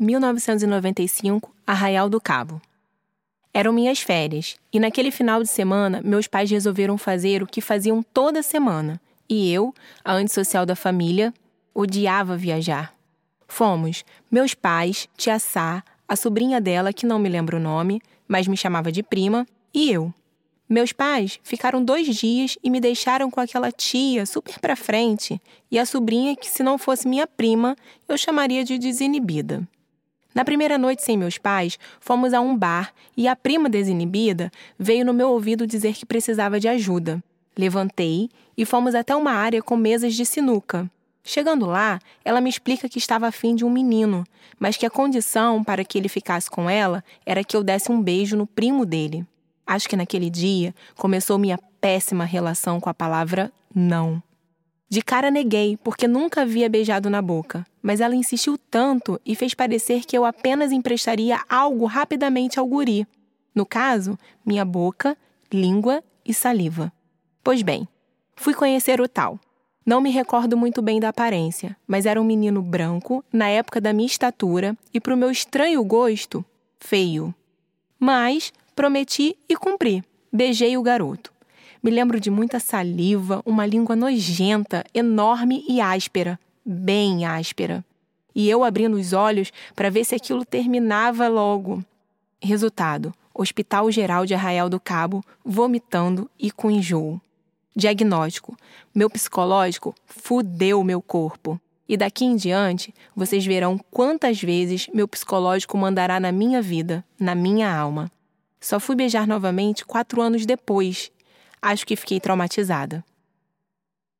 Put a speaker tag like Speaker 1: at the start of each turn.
Speaker 1: 1995, Arraial do Cabo. Eram minhas férias, e naquele final de semana, meus pais resolveram fazer o que faziam toda semana. E eu, a antissocial da família, odiava viajar. Fomos meus pais, tia Sá, a sobrinha dela, que não me lembro o nome, mas me chamava de prima, e eu. Meus pais ficaram dois dias e me deixaram com aquela tia super pra frente e a sobrinha que, se não fosse minha prima, eu chamaria de desinibida. Na primeira noite sem meus pais, fomos a um bar e a prima desinibida veio no meu ouvido dizer que precisava de ajuda. Levantei e fomos até uma área com mesas de sinuca. Chegando lá, ela me explica que estava afim de um menino, mas que a condição para que ele ficasse com ela era que eu desse um beijo no primo dele. Acho que naquele dia começou minha péssima relação com a palavra não. De cara neguei, porque nunca havia beijado na boca, mas ela insistiu tanto e fez parecer que eu apenas emprestaria algo rapidamente ao guri. No caso, minha boca, língua e saliva. Pois bem, fui conhecer o tal. Não me recordo muito bem da aparência, mas era um menino branco, na época da minha estatura, e para o meu estranho gosto, feio. Mas prometi e cumpri. Beijei o garoto. Me lembro de muita saliva, uma língua nojenta, enorme e áspera, bem áspera. E eu abrindo os olhos para ver se aquilo terminava logo. Resultado: Hospital Geral de Arraial do Cabo, vomitando e com enjoo. Diagnóstico: meu psicológico fudeu meu corpo. E daqui em diante, vocês verão quantas vezes meu psicológico mandará na minha vida, na minha alma. Só fui beijar novamente quatro anos depois, Acho que fiquei traumatizada.